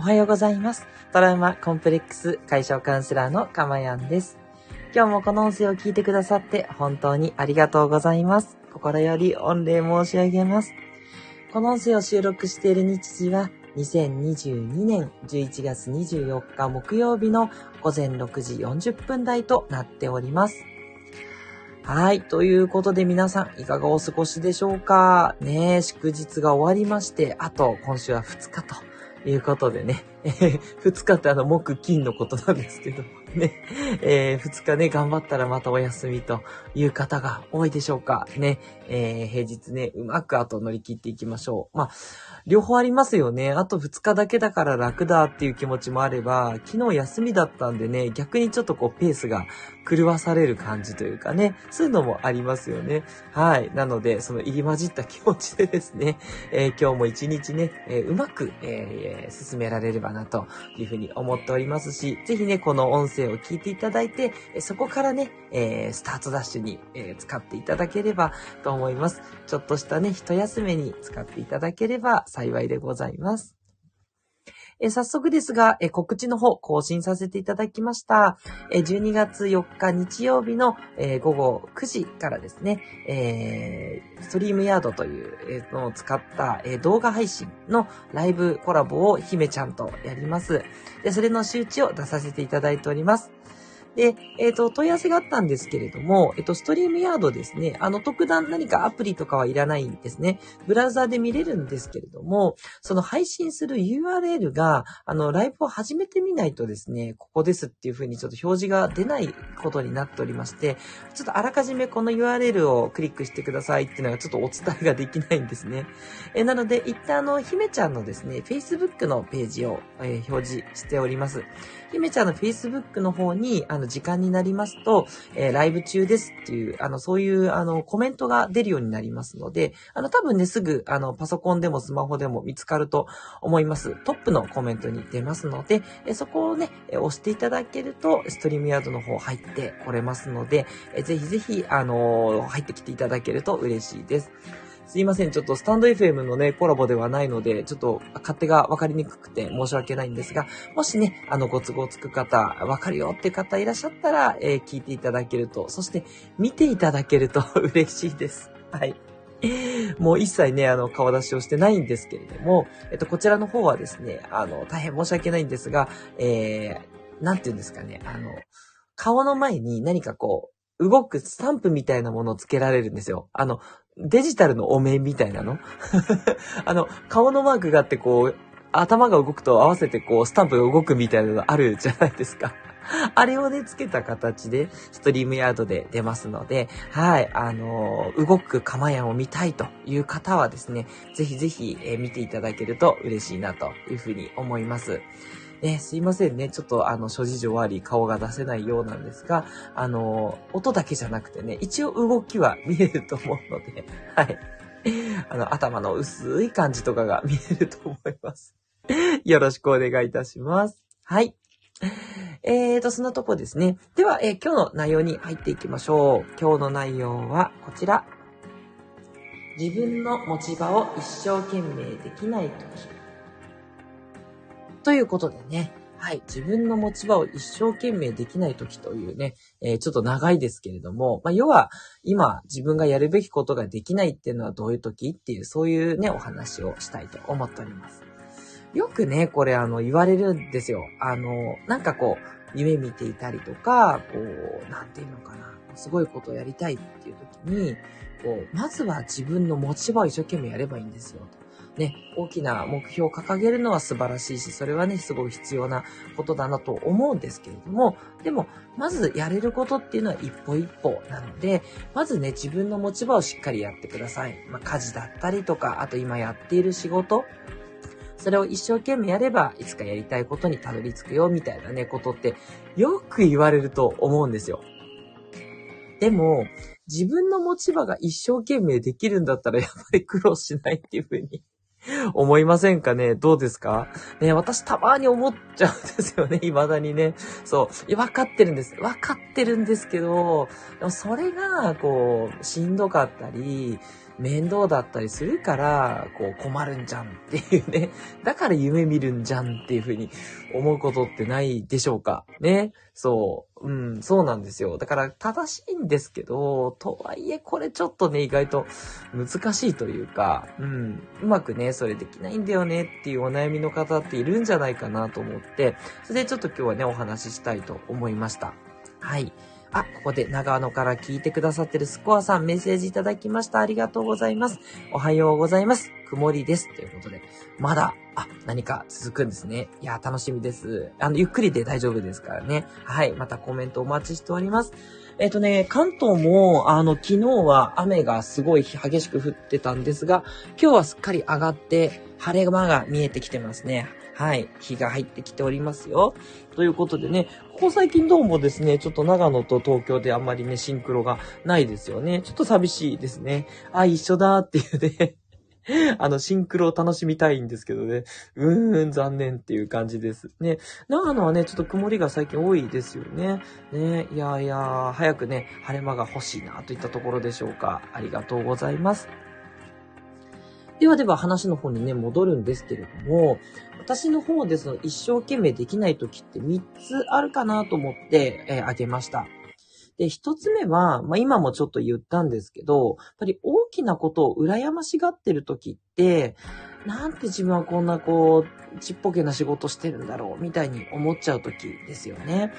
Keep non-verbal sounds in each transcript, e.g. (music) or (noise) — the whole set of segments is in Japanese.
おはようございます。トラウマコンプレックス解消カウンセラーのかまやんです。今日もこの音声を聞いてくださって本当にありがとうございます。心より御礼申し上げます。この音声を収録している日時は2022年11月24日木曜日の午前6時40分台となっております。はい。ということで皆さん、いかがお過ごしでしょうか？ね祝日が終わりまして、あと今週は2日ということでね、えー、2日ってあの、木金のことなんですけど、ね、(laughs) えー、2日ね、頑張ったらまたお休みという方が多いでしょうか。ね、えー、平日ね、うまくあと乗り切っていきましょう。まあ、両方ありますよね。あと2日だけだから楽だっていう気持ちもあれば、昨日休みだったんでね、逆にちょっとこうペースが狂わされる感じというかね、そういうのもありますよね。はい。なので、その入り混じった気持ちでですね、えー、今日も一日ね、えー、うまく、えー、進められればなというふうに思っておりますし、ぜひね、この音声を聞いていただいて、そこからね、えー、スタートダッシュに、えー、使っていただければと思います。ちょっとしたね、一休めに使っていただければ幸いでございます。え早速ですが、え告知の方更新させていただきました。え12月4日日曜日の、え午後9時からですね、えー、ストリームヤードというのを使った、え動画配信のライブコラボを姫ちゃんとやります。で、それの周知を出させていただいております。で、えっ、ー、と、問い合わせがあったんですけれども、えっ、ー、と、ストリームヤードですね、あの、特段何かアプリとかはいらないんですね。ブラウザーで見れるんですけれども、その配信する URL が、あの、ライブを始めてみないとですね、ここですっていう風にちょっと表示が出ないことになっておりまして、ちょっとあらかじめこの URL をクリックしてくださいっていうのがちょっとお伝えができないんですね。えなので、一旦あの、姫ちゃんのですね、Facebook のページを、え、表示しております。姫ちゃんの Facebook の方に、あの、の時間になりますと、えー、ライブ中ですっていう、あの、そういう、あの、コメントが出るようになりますので、あの、多分ね、すぐ、あの、パソコンでもスマホでも見つかると思います。トップのコメントに出ますので、えそこをね、え押していただけると、ストリームヤードの方入ってこれますので、えぜひぜひ、あの入ってきていただけると嬉しいです。すいません。ちょっとスタンド FM のね、コラボではないので、ちょっと勝手が分かりにくくて申し訳ないんですが、もしね、あの、ご都合つく方、わかるよって方いらっしゃったら、えー、聞いていただけると、そして見ていただけると (laughs) 嬉しいです。はい。(laughs) もう一切ね、あの、顔出しをしてないんですけれども、えっと、こちらの方はですね、あの、大変申し訳ないんですが、えー、なんて言うんですかね、あの、顔の前に何かこう、動くスタンプみたいなものをつけられるんですよ。あの、デジタルのお面みたいなの？(laughs) あの、顔のマークがあってこう、頭が動くと合わせてこう、スタンプが動くみたいなのあるじゃないですか。(laughs) あれをね、つけた形で、ストリームヤードで出ますので、はい、あのー、動く釜屋を見たいという方はですね、ぜひぜひ、えー、見ていただけると嬉しいなというふうに思います。ね、すいませんね。ちょっとあの、諸事情あり顔が出せないようなんですが、あの、音だけじゃなくてね、一応動きは見えると思うので、(laughs) はい。あの、頭の薄い感じとかが見えると思います。(laughs) よろしくお願いいたします。はい。えーと、そのとこですね。では、えー、今日の内容に入っていきましょう。今日の内容はこちら。自分の持ち場を一生懸命できないとき。ということでね、はい。自分の持ち場を一生懸命できない時というね、えー、ちょっと長いですけれども、まあ、要は、今、自分がやるべきことができないっていうのはどういう時っていう、そういうね、お話をしたいと思っております。よくね、これあの、言われるんですよ。あの、なんかこう、夢見ていたりとか、こう、なんていうのかな、すごいことをやりたいっていう時に、こう、まずは自分の持ち場を一生懸命やればいいんですよ。ね、大きな目標を掲げるのは素晴らしいし、それはね、すごい必要なことだなと思うんですけれども、でも、まずやれることっていうのは一歩一歩なので、まずね、自分の持ち場をしっかりやってください。まあ、家事だったりとか、あと今やっている仕事、それを一生懸命やれば、いつかやりたいことにたどり着くよ、みたいなね、ことって、よく言われると思うんですよ。でも、自分の持ち場が一生懸命できるんだったら、やっぱり苦労しないっていうふうに (laughs) 思いませんかね？どうですか？ね、私たまに思っちゃうんですよね、未だにね。そう。わかってるんです。わかってるんですけど、でもそれが、こう、しんどかったり、面倒だったりするから、こう困るんじゃんっていうね。だから夢見るんじゃんっていうふうに思うことってないでしょうか？ね。そう。うん、そうなんですよ。だから正しいんですけど、とはいえこれちょっとね、意外と難しいというか、うん、うまくね、それできないんだよねっていうお悩みの方っているんじゃないかなと思って、それでちょっと今日はね、お話ししたいと思いました。はい。あ、ここで長野から聞いてくださってるスコアさんメッセージいただきました。ありがとうございます。おはようございます。曇りです。ということで、まだ、あ、何か続くんですね。いや、楽しみです。あの、ゆっくりで大丈夫ですからね。はい。またコメントお待ちしております。えっ、とね、関東も、あの、昨日は雨がすごい激しく降ってたんですが、今日はすっかり上がって、晴れ間が見えてきてますね。はい。日が入ってきておりますよ。ということでね、ここ最近どうもですね、ちょっと長野と東京であんまりね、シンクロがないですよね。ちょっと寂しいですね。あ、一緒だーっていうね。(laughs) あの、シンクロを楽しみたいんですけどね。うーん、残念っていう感じです。ね。長野はね、ちょっと曇りが最近多いですよね。ね。いやいや、早くね、晴れ間が欲しいなといったところでしょうか。ありがとうございます。ではでは話の方にね、戻るんですけれども、私の方でその一生懸命できない時って3つあるかなと思って、えー、あげました。で、1つ目は、まあ、今もちょっと言ったんですけど、やっぱり大きなことを羨ましがってる時って、なんて自分はこんなこう、ちっぽけな仕事してるんだろう、みたいに思っちゃう時ですよね。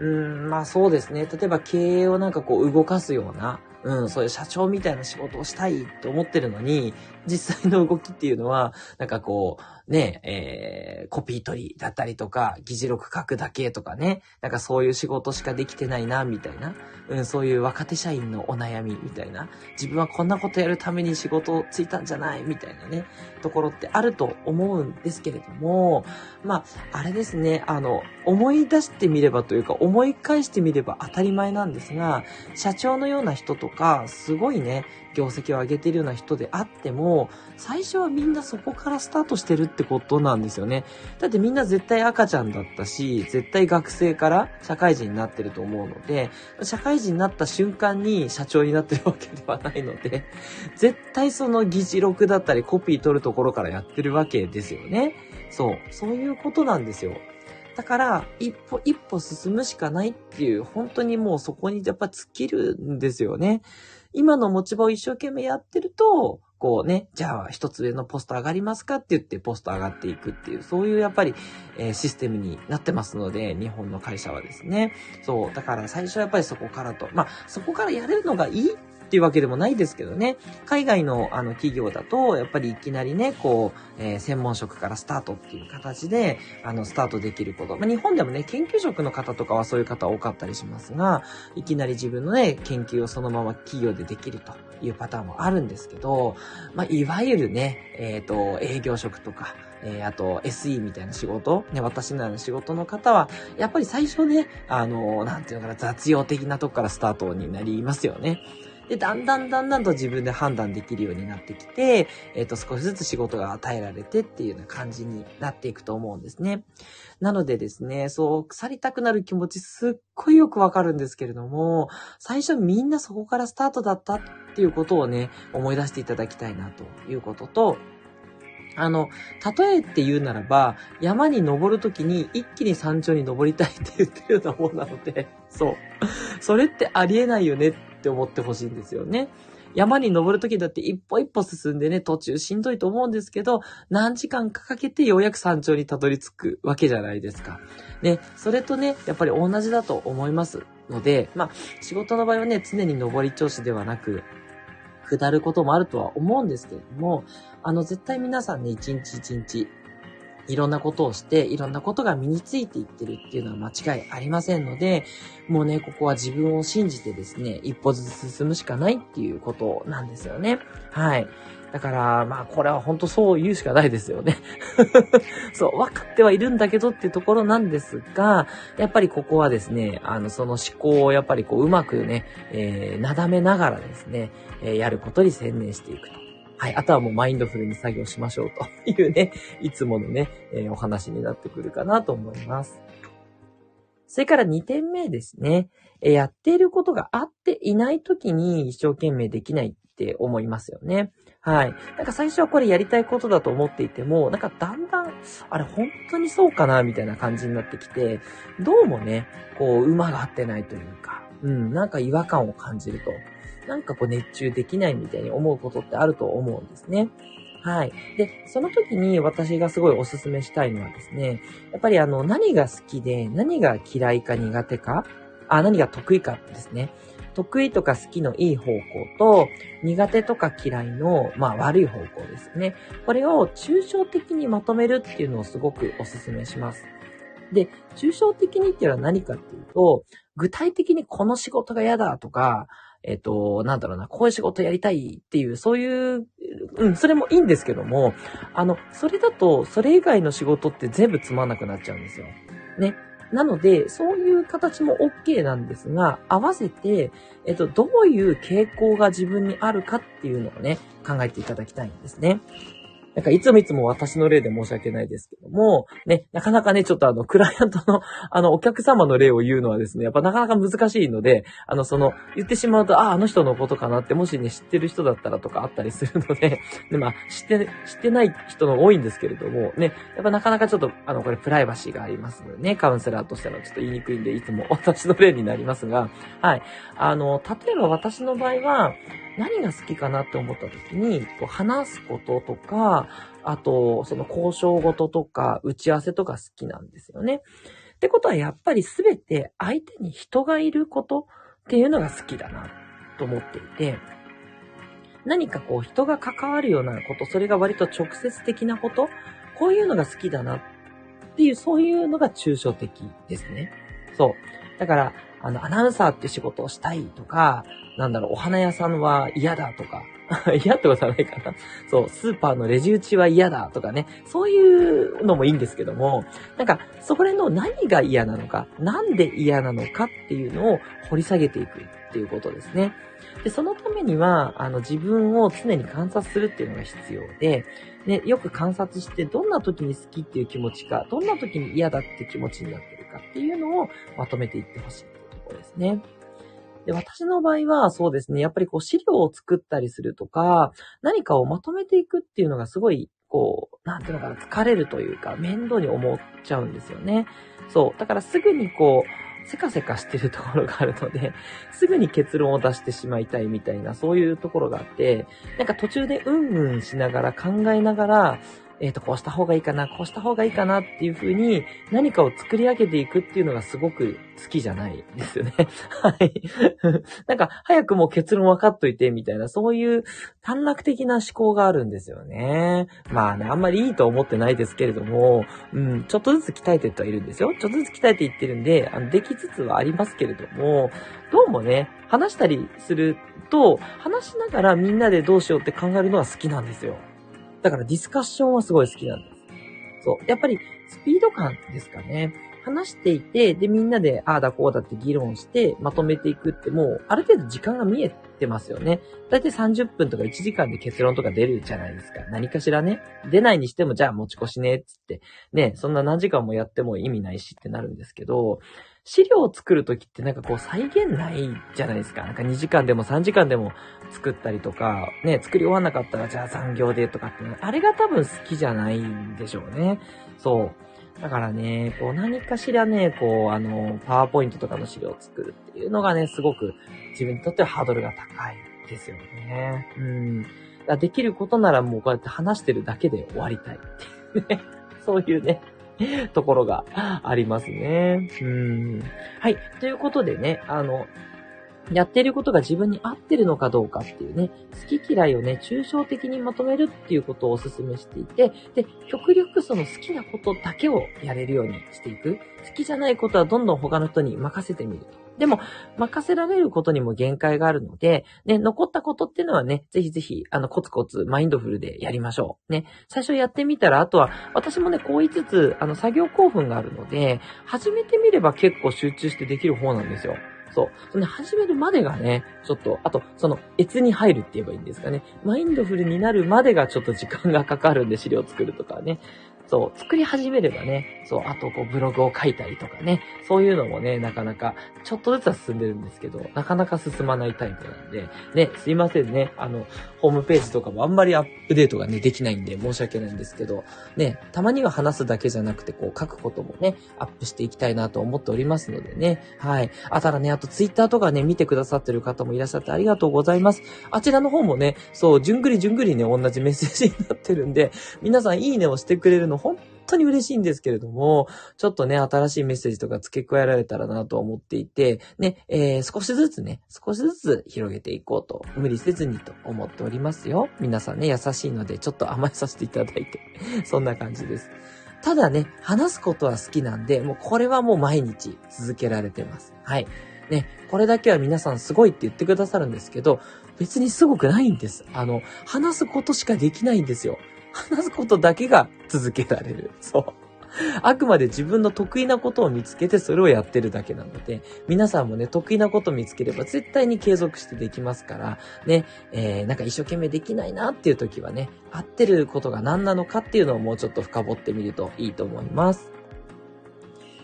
うん、まあそうですね。例えば経営をなんかこう動かすような、うん、そういう社長みたいな仕事をしたいと思ってるのに、実際の動きっていうのは、なんかこう、ね、えー、コピー取りだったりとか、議事録書くだけとかね、なんかそういう仕事しかできてないな、みたいな、うん、そういう若手社員のお悩みみたいな、自分はこんなことやるために仕事をついたんじゃない、みたいなね、ところってあると思うんですけれども、まあ、あれですね、あの、思い出してみればというか、思い返してみれば当たり前なんですが、社長のような人とか、すごいね、業績を上げてるような人であっても、も最初はみんなそこからスタートしてるってことなんですよね。だってみんな絶対赤ちゃんだったし、絶対学生から社会人になってると思うので、社会人になった瞬間に社長になってるわけではないので、絶対その議事録だったりコピー取るところからやってるわけですよね。そう。そういうことなんですよ。だから、一歩一歩進むしかないっていう、本当にもうそこにやっぱ尽きるんですよね。今の持ち場を一生懸命やってると、こうね、じゃあ一つ上のポスト上がりますかって言ってポスト上がっていくっていう、そういうやっぱり、えー、システムになってますので、日本の会社はですね。そう、だから最初はやっぱりそこからと、まあそこからやれるのがいいっっていうわけでもないですけどね。海外のあの企業だと、やっぱりいきなりね、こう、えー、専門職からスタートっていう形で、あの、スタートできること。まあ、日本でもね、研究職の方とかはそういう方多かったりしますが、いきなり自分のね、研究をそのまま企業でできるというパターンもあるんですけど、まあ、いわゆるね、えっ、ー、と、営業職とか、えー、あと SE みたいな仕事、ね、私のような仕事の方は、やっぱり最初ね、あの、なんていうのかな、雑用的なとこからスタートになりますよね。で、だんだんだんだんと自分で判断できるようになってきて、えっ、ー、と、少しずつ仕事が与えられてっていうような感じになっていくと思うんですね。なのでですね、そう、腐りたくなる気持ちすっごいよくわかるんですけれども、最初みんなそこからスタートだったっていうことをね、思い出していただきたいなということと、あの、例えって言うならば、山に登るときに一気に山頂に登りたいって言ってるようなもんなので、そう。それってありえないよねっって思ってほしいんですよね。山に登るときだって一歩一歩進んでね、途中しんどいと思うんですけど、何時間かかけてようやく山頂にたどり着くわけじゃないですか。ね、それとね、やっぱり同じだと思いますので、まあ、仕事の場合はね、常に登り調子ではなく、下ることもあるとは思うんですけれども、あの、絶対皆さんね、一日一日、いろんなことをして、いろんなことが身についていってるっていうのは間違いありませんので、もうね、ここは自分を信じてですね、一歩ずつ進むしかないっていうことなんですよね。はい。だから、まあ、これは本当そう言うしかないですよね。(laughs) そう、分かってはいるんだけどっていうところなんですが、やっぱりここはですね、あの、その思考をやっぱりこう、うまくね、えー、なだめながらですね、えー、やることに専念していくと。はい。あとはもうマインドフルに作業しましょうというね、(laughs) いつものね、えー、お話になってくるかなと思います。それから2点目ですね。えー、やっていることがあっていない時に一生懸命できないって思いますよね。はい。なんか最初はこれやりたいことだと思っていても、なんかだんだん、あれ本当にそうかなみたいな感じになってきて、どうもね、こう、馬が合ってないというか、うん、なんか違和感を感じると。なんかこう熱中できないみたいに思うことってあると思うんですね。はい。で、その時に私がすごいお勧めしたいのはですね、やっぱりあの、何が好きで、何が嫌いか苦手か、あ、何が得意かですね。得意とか好きのいい方向と、苦手とか嫌いの、まあ悪い方向ですね。これを抽象的にまとめるっていうのをすごくお勧めします。で、抽象的にっていうのは何かっていうと、具体的にこの仕事が嫌だとか、えっ、と、なんだろうな、こういう仕事やりたいっていう、そういう、うん、それもいいんですけども、あの、それだと、それ以外の仕事って全部つまんなくなっちゃうんですよ。ね。なので、そういう形も OK なんですが、合わせて、えっと、どういう傾向が自分にあるかっていうのをね、考えていただきたいんですね。なんかいつもいつも私の例で申し訳ないですけども、ね、なかなかね、ちょっとあの、クライアントの、(laughs) あの、お客様の例を言うのはですね、やっぱなかなか難しいので、あの、その、言ってしまうと、ああ、あの人のことかなって、もしね、知ってる人だったらとかあったりするので、(laughs) で、まあ、知って、知ってない人の多いんですけれども、ね、やっぱなかなかちょっと、あの、これプライバシーがありますのでね、カウンセラーとしてのちょっと言いにくいんで、いつも私の例になりますが、はい。あの、例えば私の場合は、何が好きかなって思った時に、こう話すこととか、あと、その交渉事とか、打ち合わせとか好きなんですよね。ってことは、やっぱりすべて相手に人がいることっていうのが好きだなと思っていて、何かこう人が関わるようなこと、それが割と直接的なこと、こういうのが好きだなっていう、そういうのが抽象的ですね。そう。だから、あの、アナウンサーって仕事をしたいとか、なんだろう、お花屋さんは嫌だとか、(laughs) 嫌ってことはないかな。そう、スーパーのレジ打ちは嫌だとかね。そういうのもいいんですけども、なんか、そこら辺の何が嫌なのか、なんで嫌なのかっていうのを掘り下げていくっていうことですね。で、そのためには、あの、自分を常に観察するっていうのが必要で、ね、よく観察して、どんな時に好きっていう気持ちか、どんな時に嫌だって気持ちになってるかっていうのをまとめていってほしいっていうとですね。で、私の場合はそうですね、やっぱりこう資料を作ったりするとか、何かをまとめていくっていうのがすごい、こう、なんていうのかな、疲れるというか、面倒に思っちゃうんですよね。そう。だからすぐにこう、せかせかしてるところがあるので、(laughs) すぐに結論を出してしまいたいみたいな、そういうところがあって、なんか途中でうんうんしながら考えながら、えっ、ー、と、こうした方がいいかな、こうした方がいいかなっていう風に何かを作り上げていくっていうのがすごく好きじゃないですよね。(laughs) はい。(laughs) なんか、早くもう結論分かっといて、みたいな、そういう短絡的な思考があるんですよね。まあね、あんまりいいと思ってないですけれども、うん、ちょっとずつ鍛えていってはいるんですよ。ちょっとずつ鍛えていってるんで、あの、できつつはありますけれども、どうもね、話したりすると、話しながらみんなでどうしようって考えるのは好きなんですよ。だからディスカッションはすごい好きなんです。そう。やっぱりスピード感ですかね。話していて、で、みんなで、ああだこうだって議論して、まとめていくってもう、ある程度時間が見えてますよね。だいたい30分とか1時間で結論とか出るじゃないですか。何かしらね。出ないにしても、じゃあ持ち越しね、つって。ね、そんな何時間もやっても意味ないしってなるんですけど、資料を作るときってなんかこう再現ないじゃないですか。なんか2時間でも3時間でも作ったりとか、ね、作り終わんなかったらじゃあ残業でとかって、あれが多分好きじゃないんでしょうね。そう。だからね、こう何かしらね、こうあの、パワーポイントとかの資料を作るっていうのがね、すごく自分にとってはハードルが高いですよね。うん。できることならもうこうやって話してるだけで終わりたいっていうね。そういうね、(laughs) ところがありますね。うん。はい。ということでね、あの、やってることが自分に合ってるのかどうかっていうね、好き嫌いをね、抽象的にまとめるっていうことをお勧めしていて、で、極力その好きなことだけをやれるようにしていく。好きじゃないことはどんどん他の人に任せてみると。でも、任せられることにも限界があるので、ね、残ったことっていうのはね、ぜひぜひ、あの、コツコツ、マインドフルでやりましょう。ね、最初やってみたら、あとは、私もね、こう言いつつ、あの、作業興奮があるので、始めてみれば結構集中してできる方なんですよ。そう。その始めるまでがね、ちょっと、あと、その、越に入るって言えばいいんですかね。マインドフルになるまでがちょっと時間がかかるんで、資料作るとかね。そう、作り始めればね、そう、あとこうブログを書いたりとかね、そういうのもね、なかなか、ちょっとずつは進んでるんですけど、なかなか進まないタイプなんで、ね、すいませんね、あの、ホームページとかもあんまりアップデートがね、できないんで申し訳ないんですけど、ね、たまには話すだけじゃなくて、こう書くこともね、アップしていきたいなと思っておりますのでね、はい。あ、ただね、あとツイッターとかね、見てくださってる方もいらっしゃってありがとうございます。あちらの方もね、そう、じゅんぐりじゅんぐりね、同じメッセージになってるんで、皆さんいいねをしてくれるの、本当に嬉しいんですけれども、ちょっとね、新しいメッセージとか付け加えられたらなと思っていて、ね、えー、少しずつね、少しずつ広げていこうと、無理せずにと思っておりますよ。皆さんね、優しいので、ちょっと甘えさせていただいて、(laughs) そんな感じです。ただね、話すことは好きなんで、もうこれはもう毎日続けられてます。はい。ね、これだけは皆さんすごいって言ってくださるんですけど、別にすごくないんです。あの、話すことしかできないんですよ。話すことだけが続けられる。そう。あくまで自分の得意なことを見つけてそれをやってるだけなので、皆さんもね、得意なこと見つければ絶対に継続してできますから、ね、えー、なんか一生懸命できないなっていう時はね、合ってることが何なのかっていうのをもうちょっと深掘ってみるといいと思います。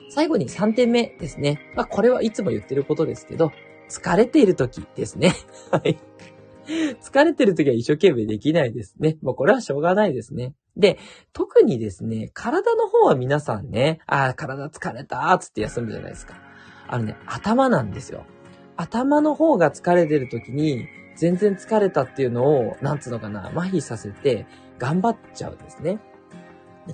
最後に3点目ですね。まあ、これはいつも言ってることですけど、疲れている時ですね。(laughs) はい。(laughs) 疲れてる時は一生懸命できないですね。もうこれはしょうがないですね。で、特にですね、体の方は皆さんね、ああ、体疲れたーつって休むじゃないですか。あのね、頭なんですよ。頭の方が疲れてる時に、全然疲れたっていうのを、なんつうのかな、麻痺させて、頑張っちゃうんですね。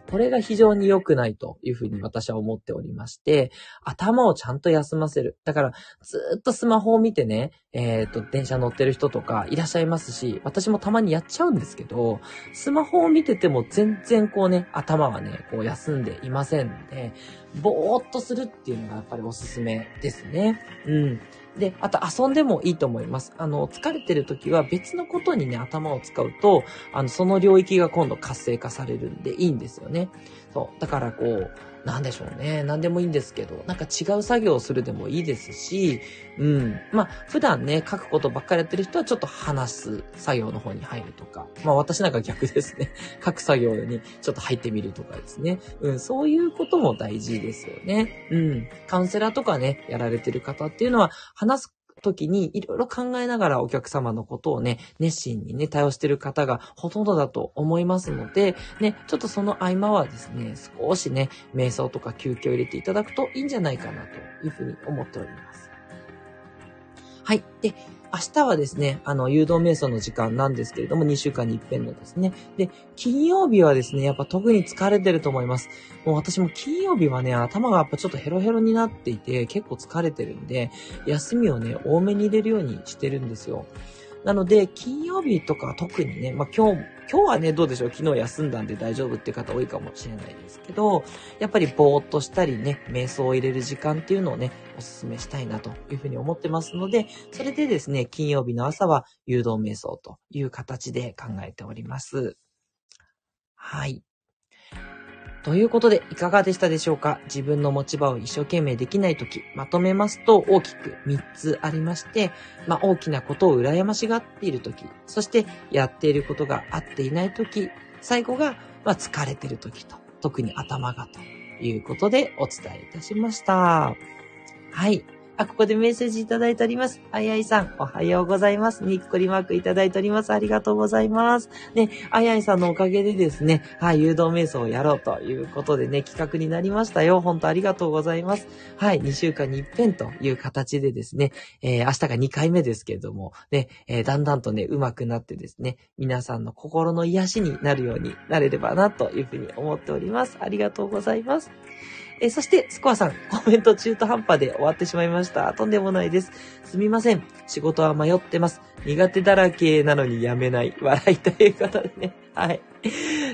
これが非常に良くないというふうに私は思っておりまして、頭をちゃんと休ませる。だから、ずっとスマホを見てね、えっ、と、電車乗ってる人とかいらっしゃいますし、私もたまにやっちゃうんですけど、スマホを見てても全然こうね、頭はね、こう休んでいませんので、ぼーっとするっていうのがやっぱりおすすめですね。うん。で、あと遊んでもいいと思います。あの、疲れてる時は別のことにね、頭を使うと、あの、その領域が今度活性化されるんでいいんですよね。そう。だからこう、なんでしょうね。何でもいいんですけど、なんか違う作業をするでもいいですし、うん。まあ、普段ね、書くことばっかりやってる人はちょっと話す作業の方に入るとか。まあ、私なんか逆ですね。(laughs) 書く作業にちょっと入ってみるとかですね。うん、そういうことも大事ですよね。うん。カウンセラーとかね、やられてる方っていうのは、話す時にいろいろ考えながらお客様のことをね、熱心にね、対応してる方がほとんどだと思いますので、ね、ちょっとその合間はですね、少しね、瞑想とか休憩を入れていただくといいんじゃないかなというふうに思っております。はい。で、明日はですね、あの、誘導瞑想の時間なんですけれども、2週間に一遍のですね。で、金曜日はですね、やっぱ特に疲れてると思います。もう私も金曜日はね、頭がやっぱちょっとヘロヘロになっていて、結構疲れてるんで、休みをね、多めに入れるようにしてるんですよ。なので、金曜日とか特にね、まあ今日、今日はね、どうでしょう？昨日休んだんで大丈夫っていう方多いかもしれないですけど、やっぱりぼーっとしたりね、瞑想を入れる時間っていうのをね、お勧めしたいなというふうに思ってますので、それでですね、金曜日の朝は誘導瞑想という形で考えております。はい。ということで、いかがでしたでしょうか？自分の持ち場を一生懸命できないとき、まとめますと大きく3つありまして、まあ、大きなことを羨ましがっているとき、そしてやっていることが合っていないとき、最後が、まあ、疲れているときと、特に頭がということでお伝えいたしました。はい。あ、ここでメッセージいただいております。あいあいさん、おはようございます。にっこりマークいただいております。ありがとうございます。ね、あいあいさんのおかげでですね、はい、誘導瞑想をやろうということでね、企画になりましたよ。本当ありがとうございます。はい、2週間に一遍という形でですね、えー、明日が2回目ですけれども、ね、えー、だんだんとね、上手くなってですね、皆さんの心の癒しになるようになれればなというふうに思っております。ありがとうございます。えそして、スコアさん、(laughs) コメント中途半端で終わってしまいました。とんでもないです。すみません。仕事は迷ってます。苦手だらけなのに辞めない。笑いという方でね。はい。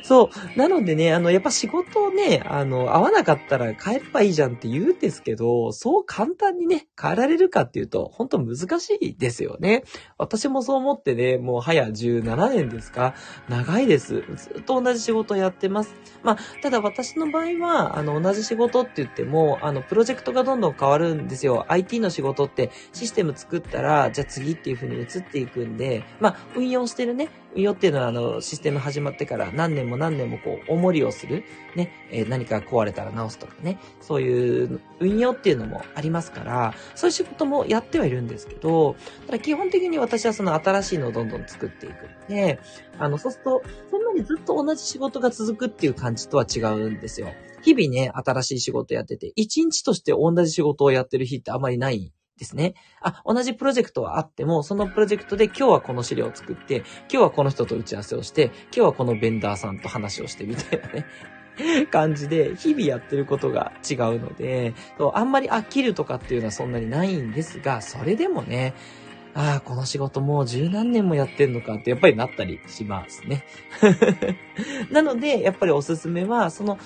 そう。なのでね、あの、やっぱ仕事をね、あの、合わなかったら変えればいいじゃんって言うんですけど、そう簡単にね、変えられるかっていうと、本当難しいですよね。私もそう思ってね、もう早17年ですか長いです。ずっと同じ仕事やってます。まあ、ただ私の場合は、あの、同じ仕事って言っても、あの、プロジェクトがどんどん変わるんですよ。IT の仕事ってシステム作ったら、じゃあ次っていう風に移っていくんで、まあ、運用してるね、運用っていうのは、あの、システム始まってから何年も何年もこう、重りをする。ね、えー、何か壊れたら直すとかね。そういう運用っていうのもありますから、そういう仕事もやってはいるんですけど、ただ基本的に私はその新しいのをどんどん作っていくんで、あの、そうすると、そんなにずっと同じ仕事が続くっていう感じとは違うんですよ。日々ね、新しい仕事やってて、一日として同じ仕事をやってる日ってあまりないですね。あ、同じプロジェクトはあっても、そのプロジェクトで今日はこの資料を作って、今日はこの人と打ち合わせをして、今日はこのベンダーさんと話をしてみたいなね。(laughs) 感じで、日々やってることが違うので、あんまり飽きるとかっていうのはそんなにないんですが、それでもね、ああ、この仕事もう十何年もやってんのかってやっぱりなったりしますね。(laughs) なので、やっぱりおすすめは、その、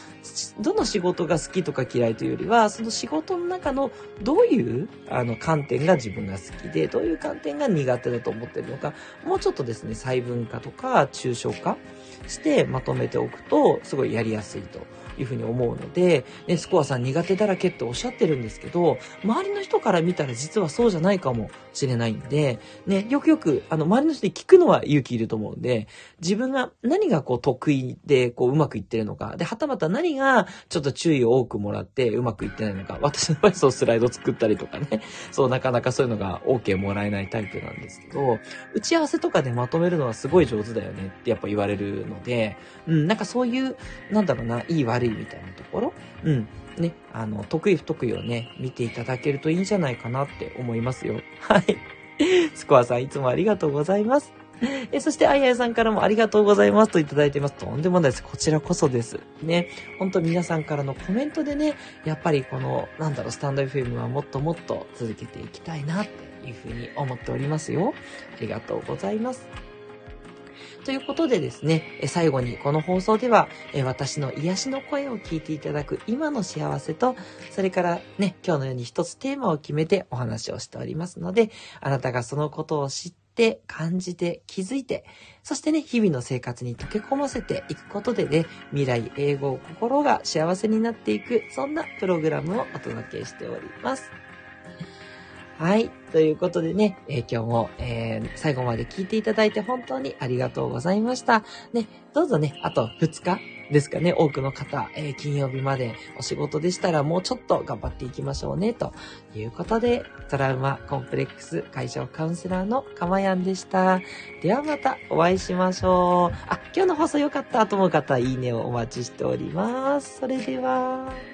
どの仕事が好きとか嫌いというよりは、その仕事の中のどういうあの観点が自分が好きで、どういう観点が苦手だと思ってるのか、もうちょっとですね、細分化とか抽象化してまとめておくと、すごいやりやすいと。いうふうに思うので、ね、スコアさん苦手だらけっておっしゃってるんですけど、周りの人から見たら実はそうじゃないかもしれないんで、ね、よくよく、あの、周りの人に聞くのは勇気いると思うんで、自分が何がこう得意で、こううまくいってるのか、で、はたまた何がちょっと注意を多くもらってうまくいってないのか、私の場合そうスライド作ったりとかね、そうなかなかそういうのが OK もらえないタイプなんですけど、打ち合わせとかでまとめるのはすごい上手だよねってやっぱ言われるので、うん、なんかそういう、なんだろうな、いい悪いみたいなところ、うん、ね、あの、得意不得意をね、見ていただけるといいんじゃないかなって思いますよ。はい。(laughs) スコアさんいつもありがとうございます。えそして、あいあいさんからもありがとうございますといただいてます。とんでもないです。こちらこそです。ね。ほんと皆さんからのコメントでね、やっぱりこの、なんだろう、スタンド FM はもっともっと続けていきたいなっていうふうに思っておりますよ。ありがとうございます。ということでですね、最後にこの放送では、私の癒しの声を聞いていただく今の幸せと、それからね、今日のように一つテーマを決めてお話をしておりますので、あなたがそのことを知って、感じて、気づいて、そしてね、日々の生活に溶け込ませていくことでね、未来、英語、心が幸せになっていく、そんなプログラムをお届けしております。はい。ということでね、えー、今日も、えー、最後まで聞いていただいて本当にありがとうございました。ね、どうぞね、あと2日ですかね、多くの方、えー、金曜日までお仕事でしたらもうちょっと頑張っていきましょうね、ということで、トラウマコンプレックス解消カウンセラーのかまやんでした。ではまたお会いしましょう。あ、今日の放送良かったと思う方、いいねをお待ちしております。それでは。